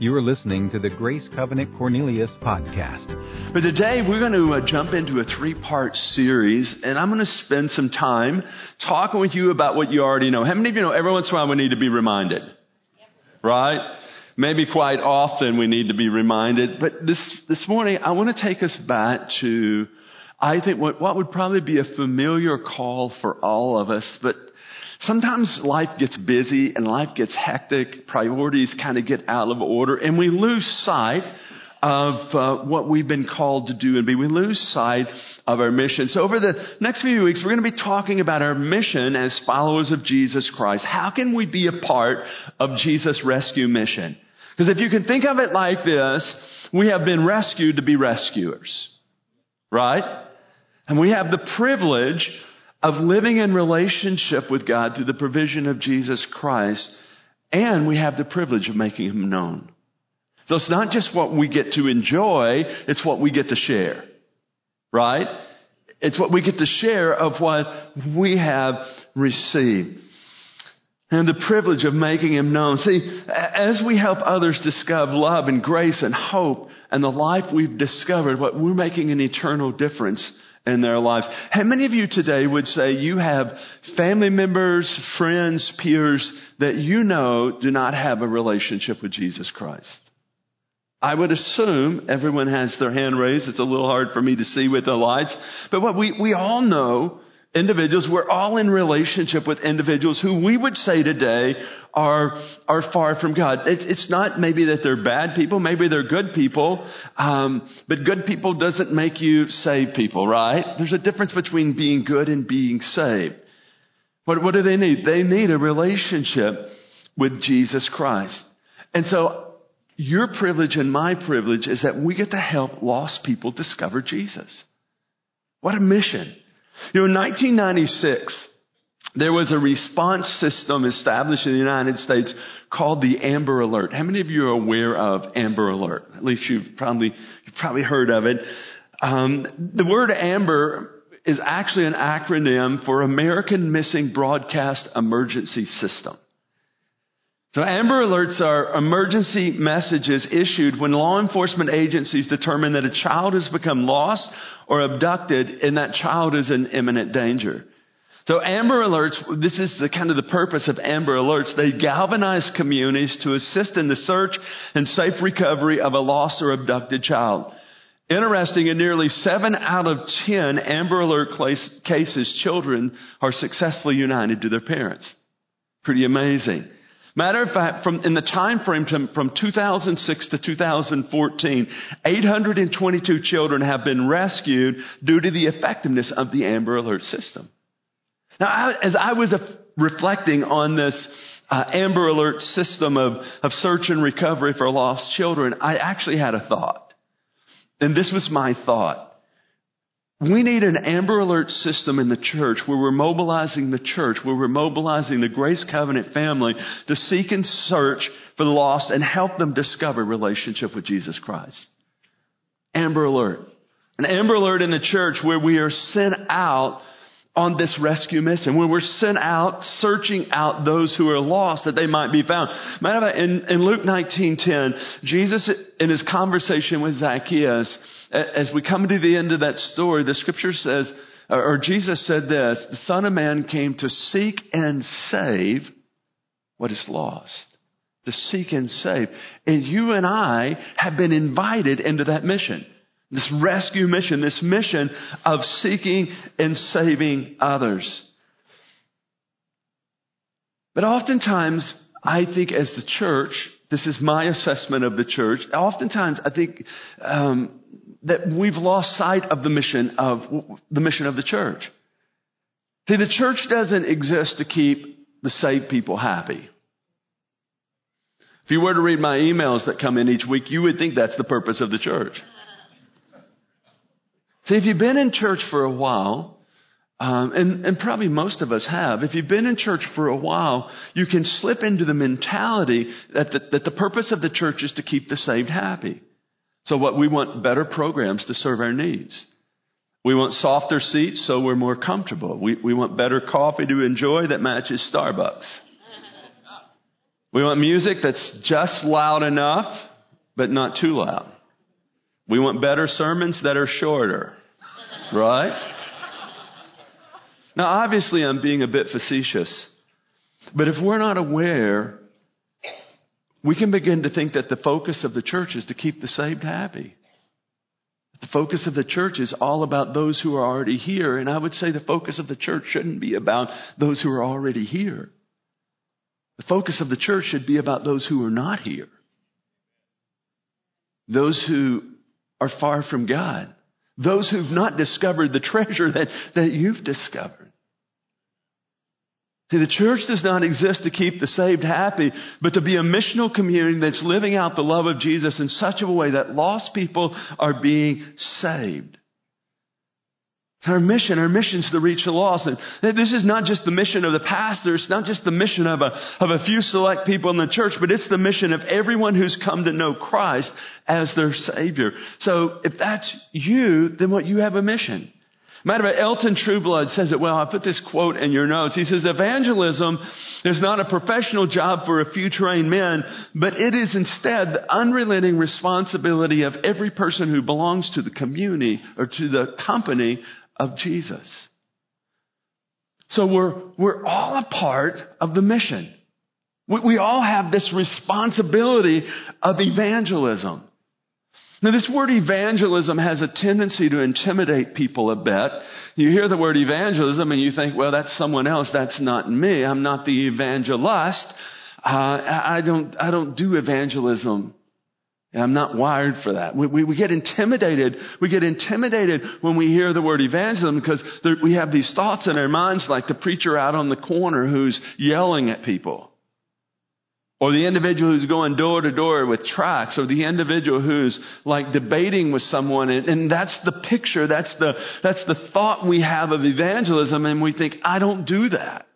You are listening to the Grace Covenant Cornelius podcast. But today we're going to uh, jump into a three part series, and I'm going to spend some time talking with you about what you already know. How many of you know every once in a while we need to be reminded? Right? Maybe quite often we need to be reminded. But this, this morning I want to take us back to, I think, what, what would probably be a familiar call for all of us, but Sometimes life gets busy and life gets hectic. Priorities kind of get out of order and we lose sight of uh, what we've been called to do and be. We lose sight of our mission. So over the next few weeks, we're going to be talking about our mission as followers of Jesus Christ. How can we be a part of Jesus' rescue mission? Because if you can think of it like this, we have been rescued to be rescuers. Right? And we have the privilege of living in relationship with God through the provision of Jesus Christ, and we have the privilege of making Him known. So it's not just what we get to enjoy, it's what we get to share. Right? It's what we get to share of what we have received. And the privilege of making Him known. See, as we help others discover love and grace and hope and the life we've discovered, what we're making an eternal difference in their lives. How many of you today would say you have family members, friends, peers that you know do not have a relationship with Jesus Christ? I would assume everyone has their hand raised. It's a little hard for me to see with the lights. But what we, we all know individuals, we're all in relationship with individuals who we would say today are, are far from God. It, it's not maybe that they're bad people, maybe they're good people, um, but good people doesn't make you save people, right? There's a difference between being good and being saved. What, what do they need? They need a relationship with Jesus Christ. And so your privilege and my privilege is that we get to help lost people discover Jesus. What a mission. You know, in 1996, there was a response system established in the United States called the Amber Alert. How many of you are aware of Amber Alert? At least you've probably, you've probably heard of it. Um, the word Amber is actually an acronym for American Missing Broadcast Emergency System. So Amber Alerts are emergency messages issued when law enforcement agencies determine that a child has become lost or abducted and that child is in imminent danger. So Amber Alerts, this is the kind of the purpose of Amber Alerts. They galvanize communities to assist in the search and safe recovery of a lost or abducted child. Interesting, in nearly seven out of ten Amber Alert cases, children are successfully united to their parents. Pretty amazing. Matter of fact, from in the time frame from, from 2006 to 2014, 822 children have been rescued due to the effectiveness of the Amber Alert system. Now, I, as I was reflecting on this uh, Amber Alert system of, of search and recovery for lost children, I actually had a thought. And this was my thought. We need an Amber Alert system in the church where we're mobilizing the church, where we're mobilizing the Grace Covenant family to seek and search for the lost and help them discover relationship with Jesus Christ. Amber Alert. An Amber Alert in the church where we are sent out on this rescue mission, where we're sent out searching out those who are lost that they might be found. Matter of fact, in, in Luke 19:10, Jesus in his conversation with Zacchaeus, as we come to the end of that story, the scripture says, or Jesus said this, the Son of Man came to seek and save what is lost. To seek and save. And you and I have been invited into that mission. This rescue mission, this mission of seeking and saving others. But oftentimes, I think as the church, this is my assessment of the church, oftentimes I think um, that we've lost sight of the mission of the mission of the church. See, the church doesn't exist to keep the saved people happy. If you were to read my emails that come in each week, you would think that's the purpose of the church. See, if you've been in church for a while, um, and, and probably most of us have, if you've been in church for a while, you can slip into the mentality that the, that the purpose of the church is to keep the saved happy. So what we want better programs to serve our needs. We want softer seats so we're more comfortable. We, we want better coffee to enjoy that matches Starbucks. We want music that's just loud enough but not too loud. We want better sermons that are shorter, right? Now, obviously, I'm being a bit facetious, but if we're not aware, we can begin to think that the focus of the church is to keep the saved happy. The focus of the church is all about those who are already here, and I would say the focus of the church shouldn't be about those who are already here. The focus of the church should be about those who are not here. Those who are far from God. Those who've not discovered the treasure that, that you've discovered. See, the church does not exist to keep the saved happy, but to be a missional community that's living out the love of Jesus in such a way that lost people are being saved. It's our mission. Our mission is to reach the lost. And this is not just the mission of the pastor. It's not just the mission of a, of a few select people in the church, but it's the mission of everyone who's come to know Christ as their Savior. So if that's you, then what you have a mission. Matter of fact, Elton Trueblood says it well. I put this quote in your notes. He says, evangelism is not a professional job for a few trained men, but it is instead the unrelenting responsibility of every person who belongs to the community or to the company of Jesus. So we're, we're all a part of the mission. We, we all have this responsibility of evangelism. Now, this word evangelism has a tendency to intimidate people a bit. You hear the word evangelism and you think, well, that's someone else. That's not me. I'm not the evangelist. Uh, I don't, I don't do evangelism. I'm not wired for that. We, we, we, get intimidated. We get intimidated when we hear the word evangelism because there, we have these thoughts in our minds like the preacher out on the corner who's yelling at people. Or the individual who's going door to door with tracts, or the individual who's like debating with someone, and, and, that's the picture, that's the, that's the thought we have of evangelism, and we think, I don't do that.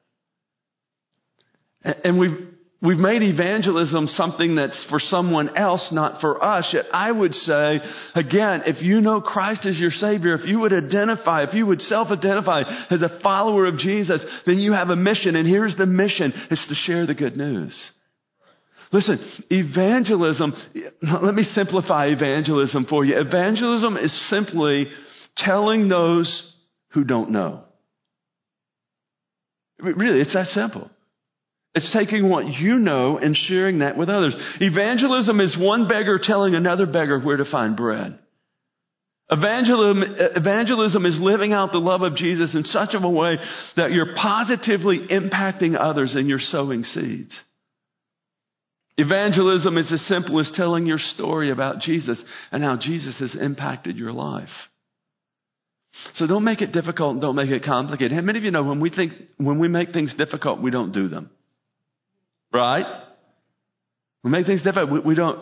And, and we've, we've made evangelism something that's for someone else, not for us. Yet I would say, again, if you know Christ as your Savior, if you would identify, if you would self-identify as a follower of Jesus, then you have a mission, and here's the mission, it's to share the good news. Listen, evangelism, let me simplify evangelism for you. Evangelism is simply telling those who don't know. Really, it's that simple. It's taking what you know and sharing that with others. Evangelism is one beggar telling another beggar where to find bread. Evangelism, evangelism is living out the love of Jesus in such a way that you're positively impacting others and you're sowing seeds. Evangelism is as simple as telling your story about Jesus and how Jesus has impacted your life. So don't make it difficult and don't make it complicated. How many of you know when we think, when we make things difficult, we don't do them? Right? We make things difficult. We, don't,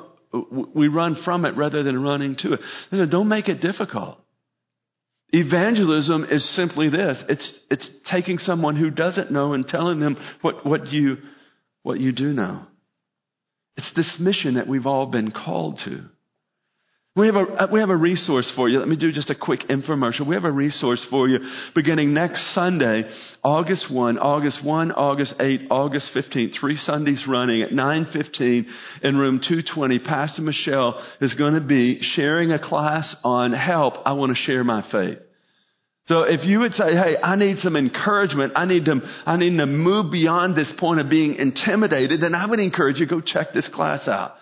we run from it rather than running to it. Listen, don't make it difficult. Evangelism is simply this. It's, it's taking someone who doesn't know and telling them what, what you, what you do know. It's this mission that we've all been called to. We have, a, uh, we have a resource for you. Let me do just a quick infomercial. We have a resource for you beginning next Sunday, August 1, August 1, August 8, August 15, three Sundays running at 9.15 in room 220. Pastor Michelle is going to be sharing a class on help. I want to share my faith. So if you would say, hey, I need some encouragement, I need to, I need to move beyond this point of being intimidated, then I would encourage you, go check this class out.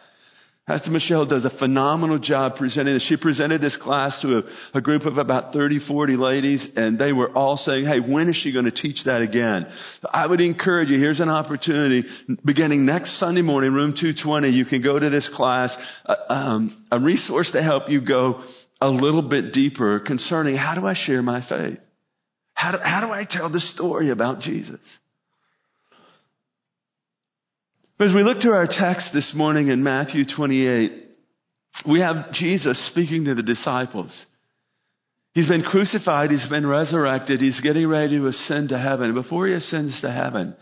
Pastor Michelle does a phenomenal job presenting this. She presented this class to a, a, group of about 30, 40 ladies, and they were all saying, hey, when is she going to teach that again? So I would encourage you, here's an opportunity. Beginning next Sunday morning, room 220, you can go to this class, uh, um, a resource to help you go a little bit deeper concerning how do I share my faith? How do, how do I tell the story about Jesus? But As we look to our text this morning in Matthew 28, we have Jesus speaking to the disciples. He's been crucified, he's been resurrected, he's getting ready to ascend to heaven. Before he ascends to heaven,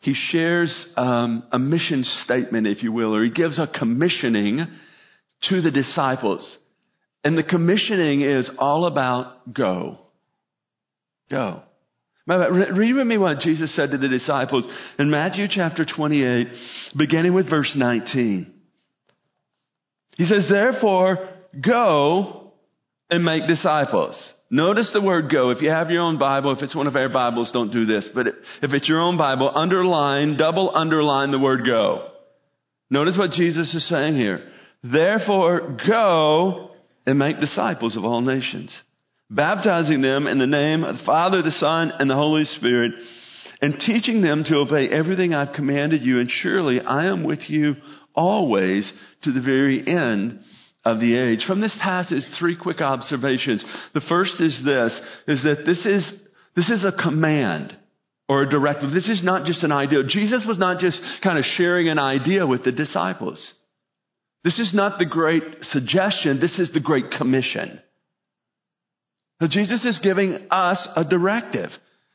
he shares um, a mission statement, if you will, or he gives a commissioning to the disciples. And the commissioning is all about go. Go. Read with me what Jesus said to the disciples in Matthew chapter 28, beginning with verse 19. He says, therefore, go and make disciples. Notice the word go. If you have your own Bible, if it's one of our Bibles, don't do this. But if it's your own Bible, underline, double underline the word go. Notice what Jesus is saying here. Therefore, go and make disciples of all nations, baptizing them in the name of the Father, the Son, and the Holy Spirit, and teaching them to obey everything I've commanded you. And surely I am with you always to the very end of the age. From this passage, three quick observations. The first is this, is that this is, this is a command or a directive. This is not just an idea. Jesus was not just kind of sharing an idea with the disciples. This is not the great suggestion. This is the great commission. So Jesus is giving us a directive.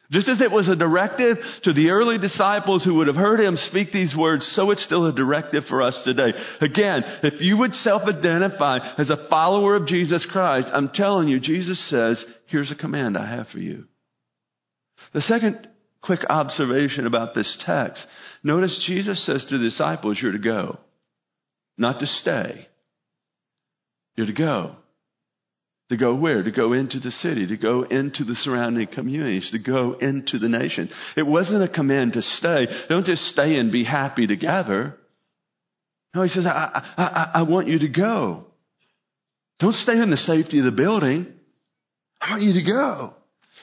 Just as it was a directive to the early disciples who would have heard him speak these words, so it's still a directive for us today. Again, if you would self-identify as a follower of Jesus Christ, I'm telling you, Jesus says, here's a command I have for you. The second quick observation about this text, notice Jesus says to the disciples, you're to go, not to stay. You're to go. To go where? To go into the city, to go into the surrounding communities, to go into the nation. It wasn't a command to stay. Don't just stay and be happy together. No, he says, I, I, I want you to go. Don't stay in the safety of the building. I want you to go.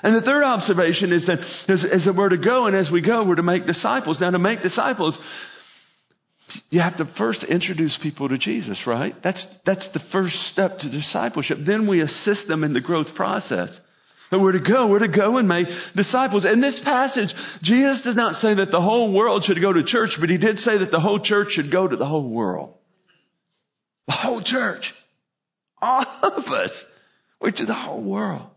And the third observation is that as, as we're to go and as we go, we're to make disciples. Now, to make disciples, you have to first introduce people to Jesus, right? That's, that's the first step to discipleship. Then we assist them in the growth process. But we're to go, we're to go and make disciples. In this passage, Jesus does not say that the whole world should go to church, but he did say that the whole church should go to the whole world. The whole church. All of us. We're to the whole world.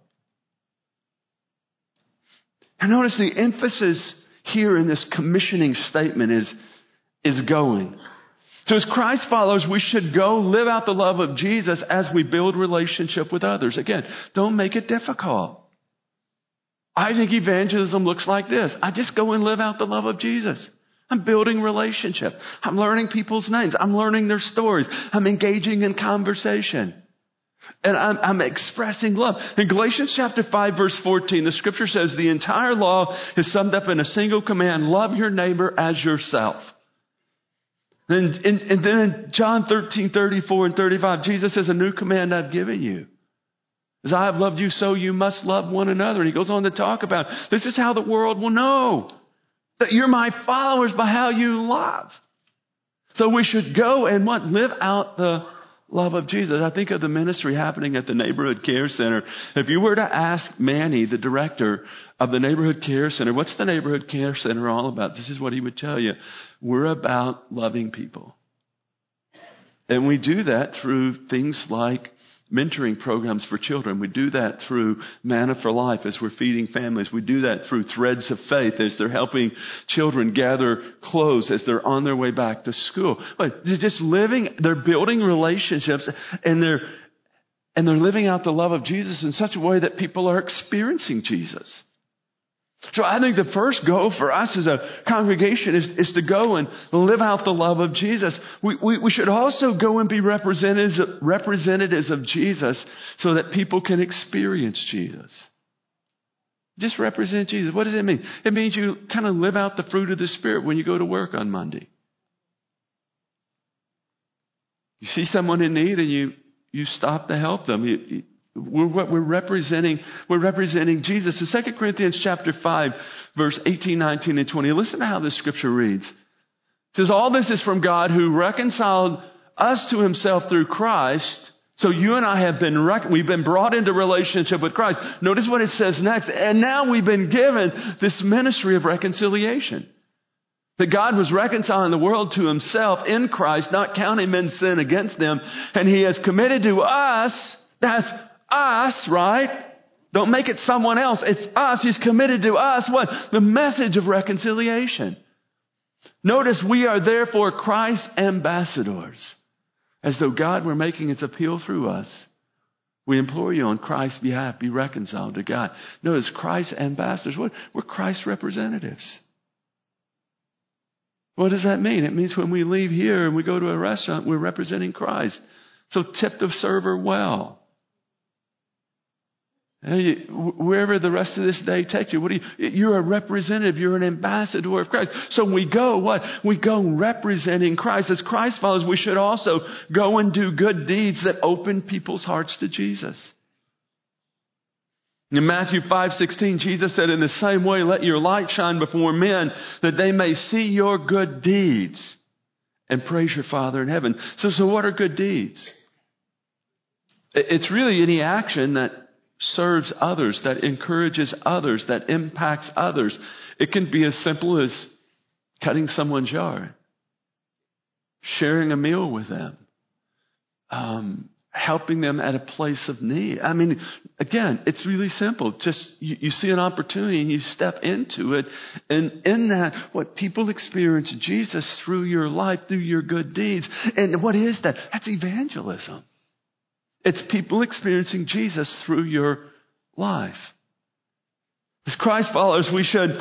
And notice the emphasis here in this commissioning statement is is going. So as Christ followers, we should go live out the love of Jesus as we build relationship with others. Again, don't make it difficult. I think evangelism looks like this. I just go and live out the love of Jesus. I'm building relationship. I'm learning people's names. I'm learning their stories. I'm engaging in conversation. And I'm, I'm, expressing love. In Galatians chapter 5 verse 14, the scripture says the entire law is summed up in a single command, love your neighbor as yourself. And, and, and then in John 13, 34 and 35, Jesus says, a new command I've given you. As I have loved you, so you must love one another. And he goes on to talk about this is how the world will know that you're my followers by how you love. So we should go and what? Live out the love of Jesus. I think of the ministry happening at the Neighborhood Care Center. If you were to ask Manny, the director of the Neighborhood Care Center, what's the Neighborhood Care Center all about? This is what he would tell you. We're about loving people. And we do that through things like mentoring programs for children. We do that through Manna for Life as we're feeding families. We do that through Threads of Faith as they're helping children gather clothes as they're on their way back to school. But they're just living, they're building relationships and they're, and they're living out the love of Jesus in such a way that people are experiencing Jesus. So I think the first goal for us as a congregation is, is to go and live out the love of Jesus. We, we, we should also go and be representatives, representatives of Jesus so that people can experience Jesus. Just represent Jesus. What does it mean? It means you kind of live out the fruit of the Spirit when you go to work on Monday. You see someone in need and you, you stop to help them. You, you, we're, we're representing, we're representing Jesus. In 2 Corinthians chapter 5, verse 18, 19, and 20, listen to how this scripture reads. It says, all this is from God who reconciled us to himself through Christ. So you and I have been, rec- we've been brought into relationship with Christ. Notice what it says next. And now we've been given this ministry of reconciliation. That God was reconciling the world to himself in Christ, not counting men's sin against them. And he has committed to us, that's us, right? Don't make it someone else. It's us. He's committed to us what? The message of reconciliation. Notice we are therefore Christ's ambassadors. As though God were making its appeal through us. We implore you on Christ's behalf, be reconciled to God. Notice Christ's ambassadors. What? We're Christ's representatives. What does that mean? It means when we leave here and we go to a restaurant, we're representing Christ. So tip the server well. Wherever the rest of this day takes you, what you, you're a representative, you're an ambassador of Christ. So we go, what? We go representing Christ. As Christ follows, we should also go and do good deeds that open people's hearts to Jesus. In Matthew 5:16, Jesus said, "In the same way, let your light shine before men, that they may see your good deeds and praise your Father in heaven." So, so what are good deeds? It's really any action that serves others, that encourages others, that impacts others. It can be as simple as cutting someone's yard, sharing a meal with them, um, helping them at a place of need. I mean, again, it's really simple. Just you, you, see an opportunity and you step into it. And in that, what people experience Jesus through your life, through your good deeds. And what is that? That's evangelism. It's people experiencing Jesus through your life. As Christ followers, we should,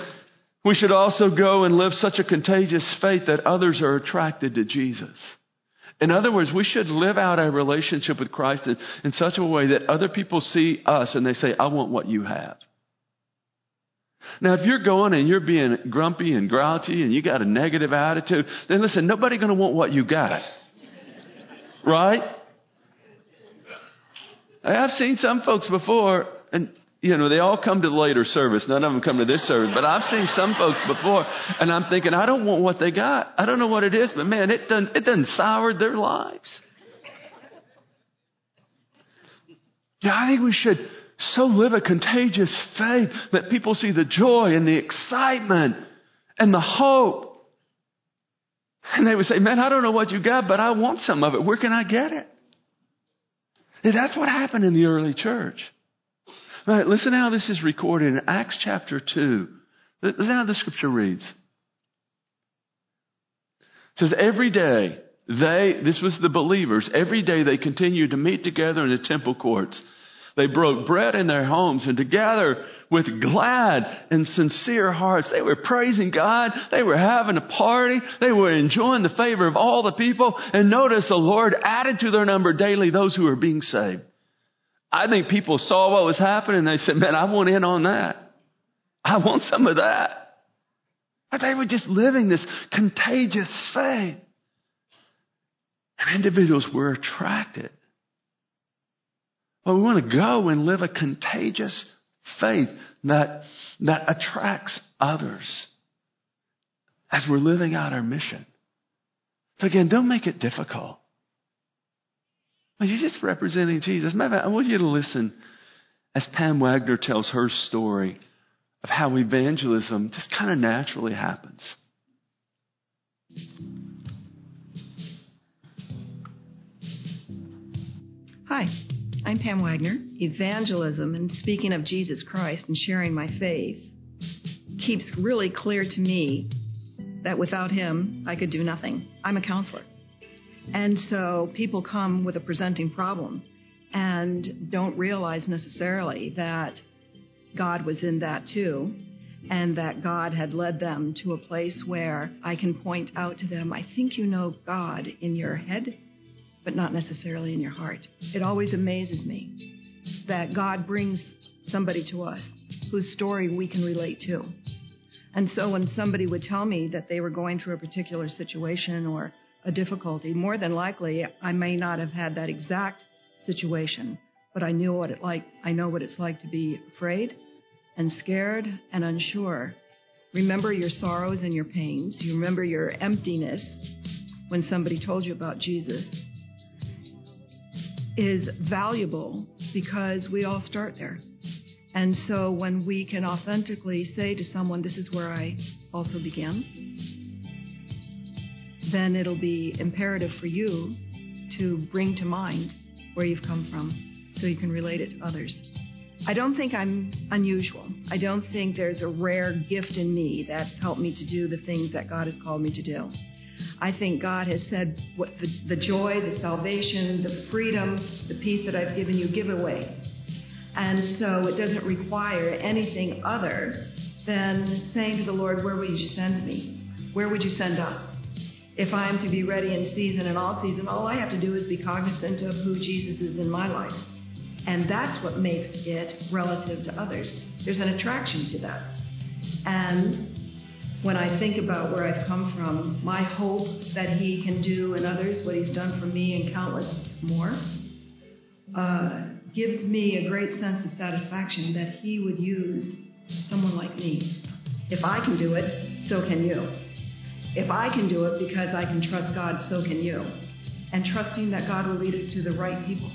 we should also go and live such a contagious faith that others are attracted to Jesus. In other words, we should live out our relationship with Christ in, in such a way that other people see us and they say, I want what you have. Now, if you're going and you're being grumpy and grouchy and you got a negative attitude, then listen, nobody going to want what you got. Right? I've seen some folks before, and you know, they all come to the later service. None of them come to this service, but I've seen some folks before, and I'm thinking, I don't want what they got. I don't know what it is, but man, it doesn't, it doesn't sour their lives. Yeah, I think we should so live a contagious faith that people see the joy and the excitement and the hope. And they would say, Man, I don't know what you got, but I want some of it. Where can I get it? That's what happened in the early church. Listen how this is recorded in Acts chapter 2. Listen how the scripture reads. It says, Every day, they, this was the believers, every day they continued to meet together in the temple courts they broke bread in their homes and together with glad and sincere hearts, they were praising God. They were having a party. They were enjoying the favor of all the people. And notice the Lord added to their number daily those who were being saved. I think people saw what was happening and they said, man, I want in on that. I want some of that. But they were just living this contagious faith. And individuals were attracted but we want to go and live a contagious faith that, that attracts others as we're living out our mission. So again, don't make it difficult. You're just representing Jesus. Matter I want you to listen as Pam Wagner tells her story of how evangelism just kind of naturally happens. Hi. I'm Pam Wagner. Evangelism and speaking of Jesus Christ and sharing my faith keeps really clear to me that without him, I could do nothing. I'm a counselor. And so people come with a presenting problem and don't realize necessarily that God was in that too, and that God had led them to a place where I can point out to them, I think you know God in your head but not necessarily in your heart. It always amazes me that God brings somebody to us whose story we can relate to. And so when somebody would tell me that they were going through a particular situation or a difficulty, more than likely I may not have had that exact situation, but I knew what it like I know what it's like to be afraid and scared and unsure. Remember your sorrows and your pains. You remember your emptiness when somebody told you about Jesus is valuable because we all start there. And so when we can authentically say to someone, This is where I also began, then it'll be imperative for you to bring to mind where you've come from so you can relate it to others. I don't think I'm unusual. I don't think there's a rare gift in me that's helped me to do the things that God has called me to do. I think God has said what the, the joy, the salvation, the freedom, the peace that I've given you, give away. And so it doesn't require anything other than saying to the Lord, Where would you send me? Where would you send us? If I am to be ready in season and all season, all I have to do is be cognizant of who Jesus is in my life. And that's what makes it relative to others. There's an attraction to that. And when I think about where I've come from, my hope that He can do in others what He's done for me and countless more uh, gives me a great sense of satisfaction that He would use someone like me. If I can do it, so can you. If I can do it because I can trust God, so can you. And trusting that God will lead us to the right people.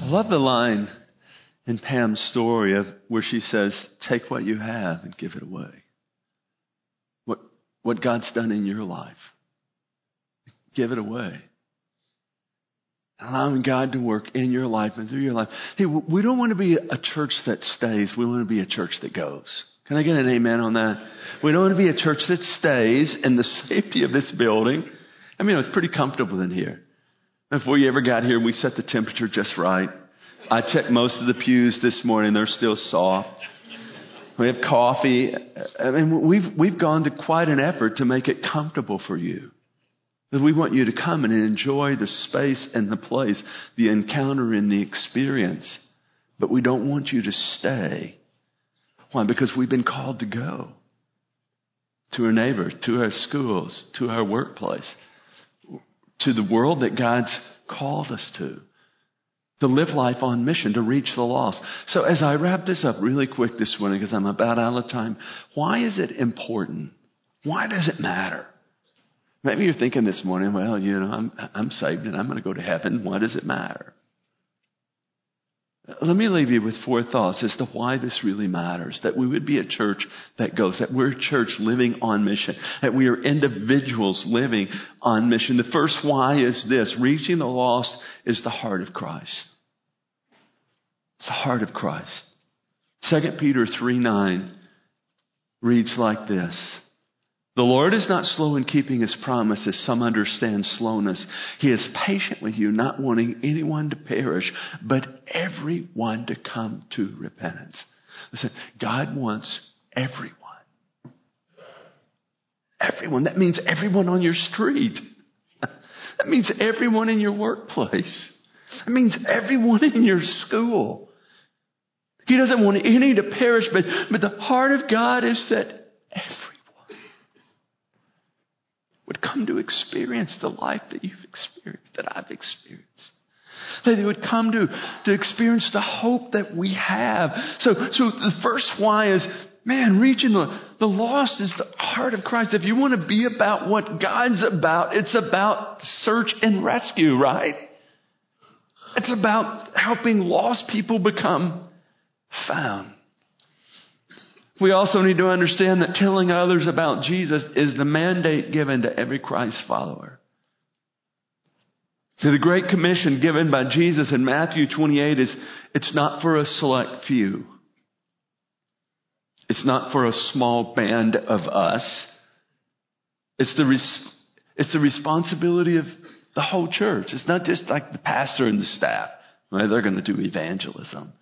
I love the line in Pam's story of where she says, "Take what you have and give it away." What what God's done in your life, give it away. Allowing God to work in your life and through your life. Hey, we don't want to be a church that stays. We want to be a church that goes. Can I get an amen on that? We don't want to be a church that stays in the safety of this building. I mean, it's pretty comfortable in here. Before you ever got here, we set the temperature just right. I checked most of the pews this morning. They're still soft. We have coffee. I mean, we've, we've gone to quite an effort to make it comfortable for you. We want you to come and enjoy the space and the place, the encounter and the experience. But we don't want you to stay. Why? Because we've been called to go to our neighbor, to our schools, to our workplace, to the world that God's called us to to live life on mission, to reach the lost. So as I wrap this up really quick this morning, because I'm about out of time, why is it important? Why does it matter? Maybe you're thinking this morning, well, you know, I'm, I'm saved and I'm going to go to heaven. Why does it matter? Let me leave you with four thoughts as to why this really matters. That we would be a church that goes, that we're a church living on mission, that we are individuals living on mission. The first why is this reaching the lost is the heart of Christ. It's the heart of Christ. 2 Peter 3 9 reads like this The Lord is not slow in keeping his promise, as some understand slowness. He is patient with you, not wanting anyone to perish, but everyone to come to repentance. Listen, God wants everyone. Everyone. That means everyone on your street. That means everyone in your workplace. That means everyone in your school. He doesn't want any to perish, but, but the heart of God is that everyone would come to experience the life that you've experienced, that I've experienced. That they would come to, to experience the hope that we have. So, so the first why is, man, reaching the, the lost is the heart of Christ. If you want to be about what God's about, it's about search and rescue, right? It's about helping lost people become found. We also need to understand that telling others about Jesus is the mandate given to every Christ follower. To the Great Commission given by Jesus in Matthew 28 is it's not for a select few. It's not for a small band of us. It's the, res- it's the responsibility of the whole church. It's not just like the pastor and the staff. Well, they're going to do evangelism.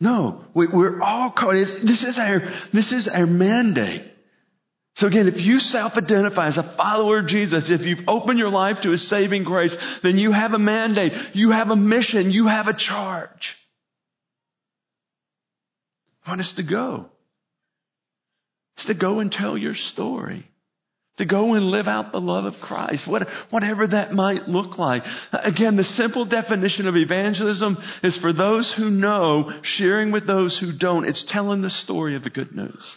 No, we, are all called. This is our, this is our mandate. So again, if you self-identify as a follower of Jesus, if you've opened your life to His saving grace, then you have a mandate, you have a mission, you have a charge. Want us to go. It's to go and tell your story to go and live out the love of Christ, what, whatever that might look like. Again, the simple definition of evangelism is for those who know, sharing with those who don't. It's telling the story of the good news.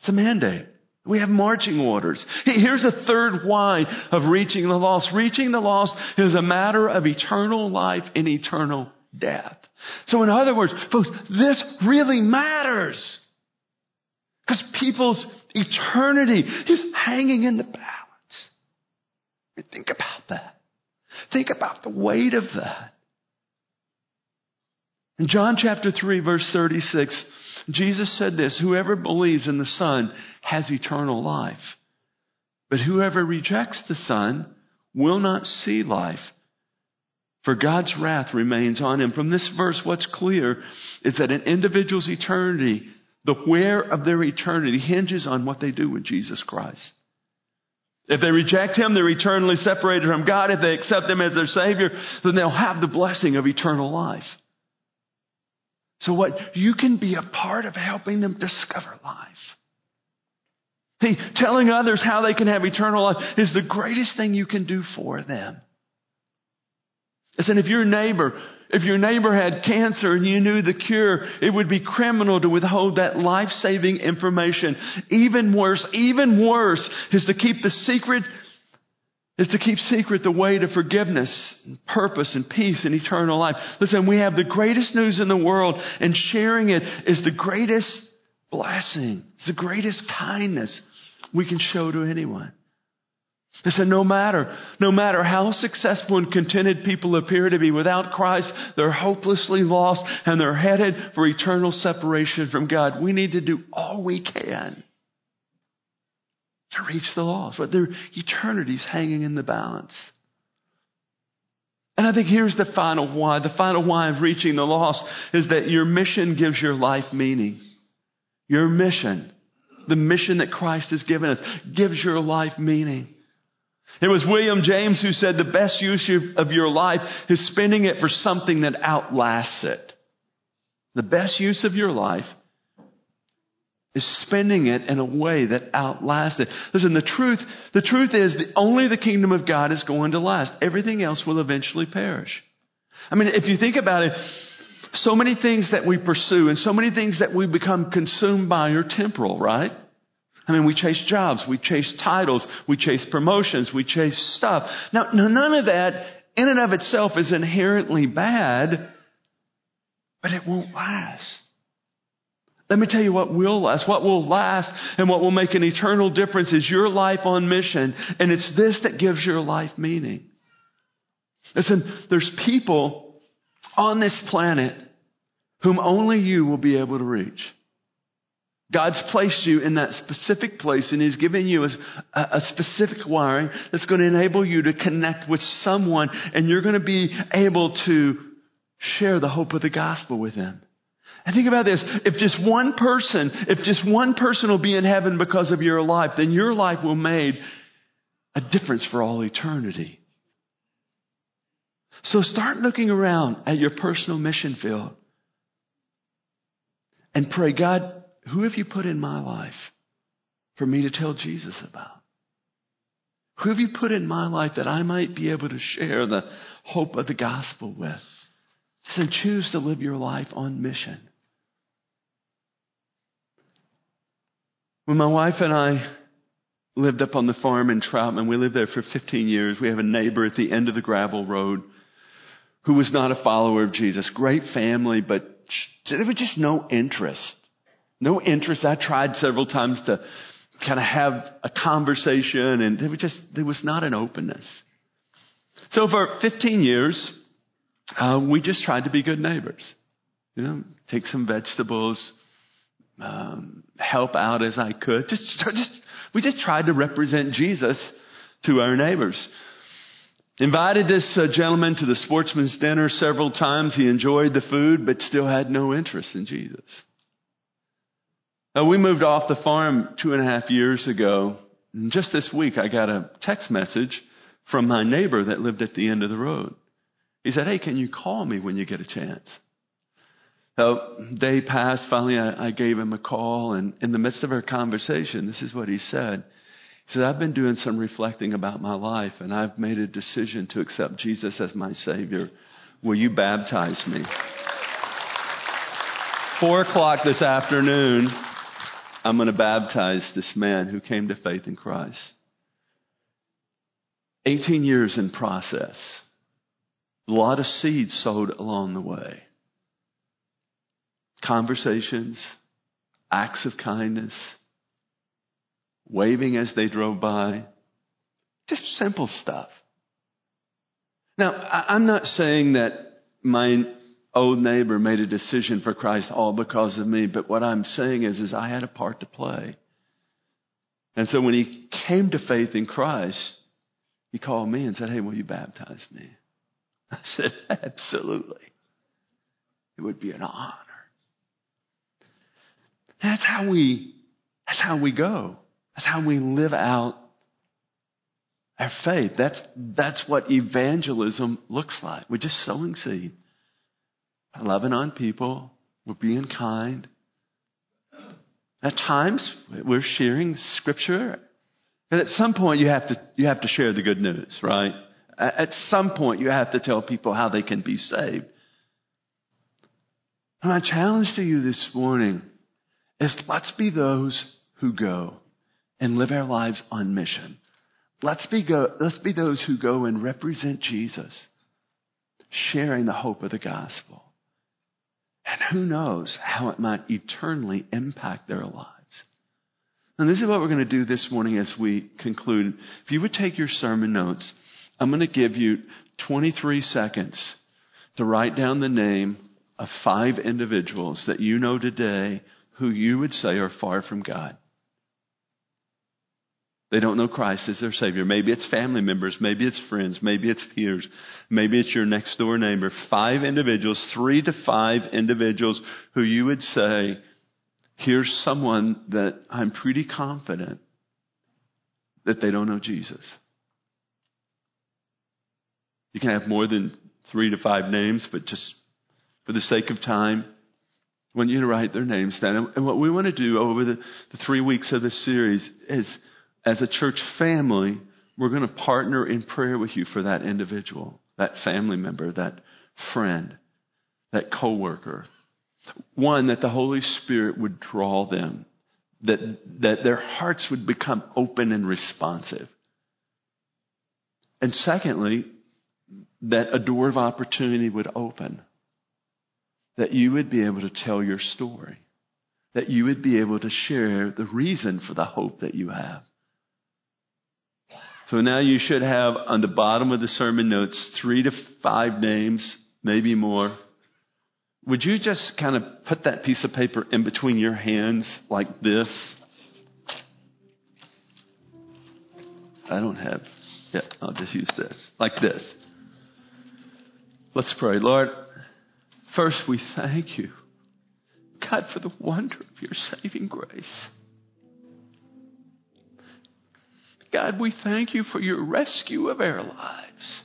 It's a mandate. We have marching orders. Here's a third why of reaching the lost. Reaching the lost is a matter of eternal life and eternal death. So in other words, folks, this really matters. Because people's eternity is hanging in the balance. I mean, think about that. Think about the weight of that. In John chapter 3, verse 36, Jesus said this Whoever believes in the Son has eternal life. But whoever rejects the Son will not see life, for God's wrath remains on him. From this verse, what's clear is that an individual's eternity The where of their eternity hinges on what they do with Jesus Christ. If they reject Him, they're eternally separated from God. If they accept Him as their Savior, then they'll have the blessing of eternal life. So what? You can be a part of helping them discover life. See, telling others how they can have eternal life is the greatest thing you can do for them. Listen, if your neighbor, if your neighbor had cancer and you knew the cure, it would be criminal to withhold that life-saving information. Even worse, even worse is to keep the secret is to keep secret the way to forgiveness, and purpose, and peace, and eternal life. Listen, we have the greatest news in the world, and sharing it is the greatest blessing. It's the greatest kindness we can show to anyone. Listen, no matter, no matter how successful and contented people appear to be without Christ, they're hopelessly lost and they're headed for eternal separation from God. We need to do all we can to reach the lost, but their eternity's hanging in the balance. And I think here's the final why. The final why of reaching the lost is that your mission gives your life meaning. Your mission, the mission that Christ has given us, gives your life meaning. It was William James who said the best use of your life is spending it for something that outlasts it. The best use of your life is spending it in a way that outlasts it. Listen, the truth, the truth is that only the kingdom of God is going to last. Everything else will eventually perish. I mean, if you think about it, so many things that we pursue and so many things that we become consumed by are temporal, right? I mean, we chase jobs, we chase titles, we chase promotions, we chase stuff. Now, none of that in and of itself is inherently bad, but it won't last. Let me tell you what will last. What will last and what will make an eternal difference is your life on mission. And it's this that gives your life meaning. Listen, there's people on this planet whom only you will be able to reach. God's placed you in that specific place and He's given you a, a, specific wiring that's going to enable you to connect with someone and you're going to be able to share the hope of the gospel with them. And think about this. If just one person, if just one person will be in heaven because of your life, then your life will make a difference for all eternity. So start looking around at your personal mission field and pray, God, who have you put in my life for me to tell Jesus about? Who have you put in my life that I might be able to share the hope of the gospel with? So choose to live your life on mission. When my wife and I lived up on the farm in Troutman, we lived there for 15 years. We have a neighbor at the end of the gravel road who was not a follower of Jesus. Great family, but there was just no interest. No interest. I tried several times to kind of have a conversation, and there was just there was not an openness. So for 15 years, uh, we just tried to be good neighbors. You know, take some vegetables, um, help out as I could. Just, just, we just tried to represent Jesus to our neighbors. Invited this uh, gentleman to the sportsman's dinner several times. He enjoyed the food, but still had no interest in Jesus. Uh, we moved off the farm two and a half years ago. And just this week, I got a text message from my neighbor that lived at the end of the road. He said, Hey, can you call me when you get a chance? So, day passed. Finally, I, I gave him a call, and in the midst of our conversation, this is what he said. He said, I've been doing some reflecting about my life, and I've made a decision to accept Jesus as my Savior. Will you baptize me? Four o'clock this afternoon, I'm going to baptize this man who came to faith in Christ. 18 years in process. A lot of seeds sowed along the way. Conversations, acts of kindness, waving as they drove by. Just simple stuff. Now, I'm not saying that my old neighbor made a decision for Christ all because of me, but what I'm saying is, is I had a part to play. And so when he came to faith in Christ, he called me and said, Hey, will you baptize me? I said, Absolutely. It would be an honor. That's how we, that's how we go. That's how we live out our faith. That's, that's what evangelism looks like. We're just sowing seed. Loving on people. We're being kind. At times, we're sharing scripture. And at some point, you have to, you have to share the good news, right? At some point, you have to tell people how they can be saved. And my challenge to you this morning is let's be those who go and live our lives on mission. Let's be, go, let's be those who go and represent Jesus, sharing the hope of the gospel. And who knows how it might eternally impact their lives. And this is what we're going to do this morning as we conclude. If you would take your sermon notes, I'm going to give you 23 seconds to write down the name of five individuals that you know today who you would say are far from God. They don't know Christ as their Savior. Maybe it's family members. Maybe it's friends. Maybe it's peers. Maybe it's your next door neighbor. Five individuals, three to five individuals who you would say, here's someone that I'm pretty confident that they don't know Jesus. You can have more than three to five names, but just for the sake of time, I want you to write their names down. And what we want to do over the, the three weeks of this series is as a church family, we're going to partner in prayer with you for that individual, that family member, that friend, that coworker. One, that the Holy Spirit would draw them, that, that their hearts would become open and responsive. And secondly, that a door of opportunity would open, that you would be able to tell your story, that you would be able to share the reason for the hope that you have. So now you should have on the bottom of the sermon notes three to five names, maybe more. Would you just kind of put that piece of paper in between your hands like this? I don't have, yeah, I'll just use this, like this. Let's pray. Lord, first we thank you, God, for the wonder of your saving grace. God, we thank you for your rescue of our lives,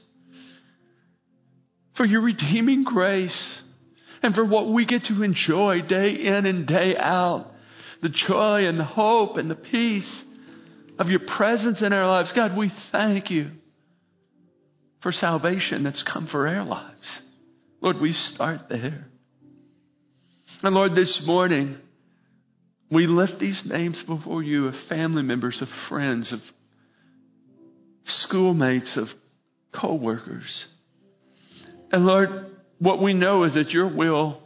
for your redeeming grace, and for what we get to enjoy day in and day out the joy and the hope and the peace of your presence in our lives. God, we thank you for salvation that's come for our lives. Lord, we start there. And Lord, this morning, we lift these names before you of family members, of friends, of schoolmates, of co workers. And Lord, what we know is that your will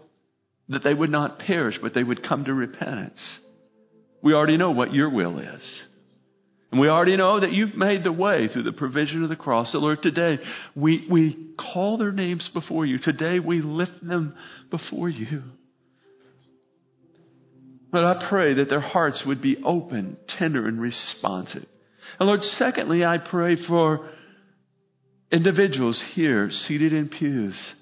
that they would not perish, but they would come to repentance. We already know what your will is. And we already know that you've made the way through the provision of the cross. So Lord, today we, we call their names before you. Today we lift them before you. But I pray that their hearts would be open, tender, and responsive. And Lord, secondly, I pray for individuals here seated in pews.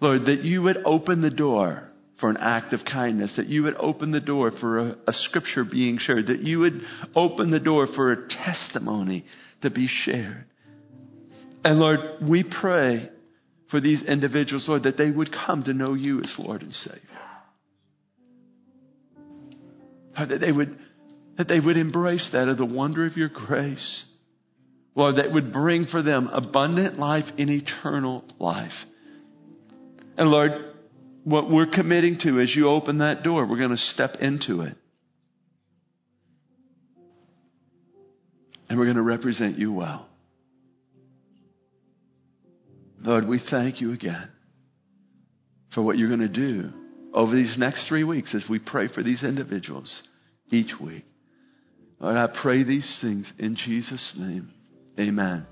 Lord, that you would open the door for an act of kindness, that you would open the door for a, a, scripture being shared, that you would open the door for a testimony to be shared. And Lord, we pray for these individuals, Lord, that they would come to know you as Lord and Savior. Lord, that they would that they would embrace that of the wonder of your grace. Lord, that would bring for them abundant life and eternal life. And Lord, what we're committing to as you open that door, we're going to step into it. And we're going to represent you well. Lord, we thank you again for what you're going to do over these next three weeks as we pray for these individuals each week. Lord, I pray these things in Jesus' name. Amen.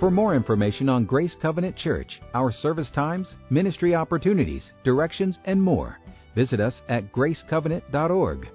For more information on Grace Covenant Church, our service times, ministry opportunities, directions, and more, visit us at gracecovenant.org.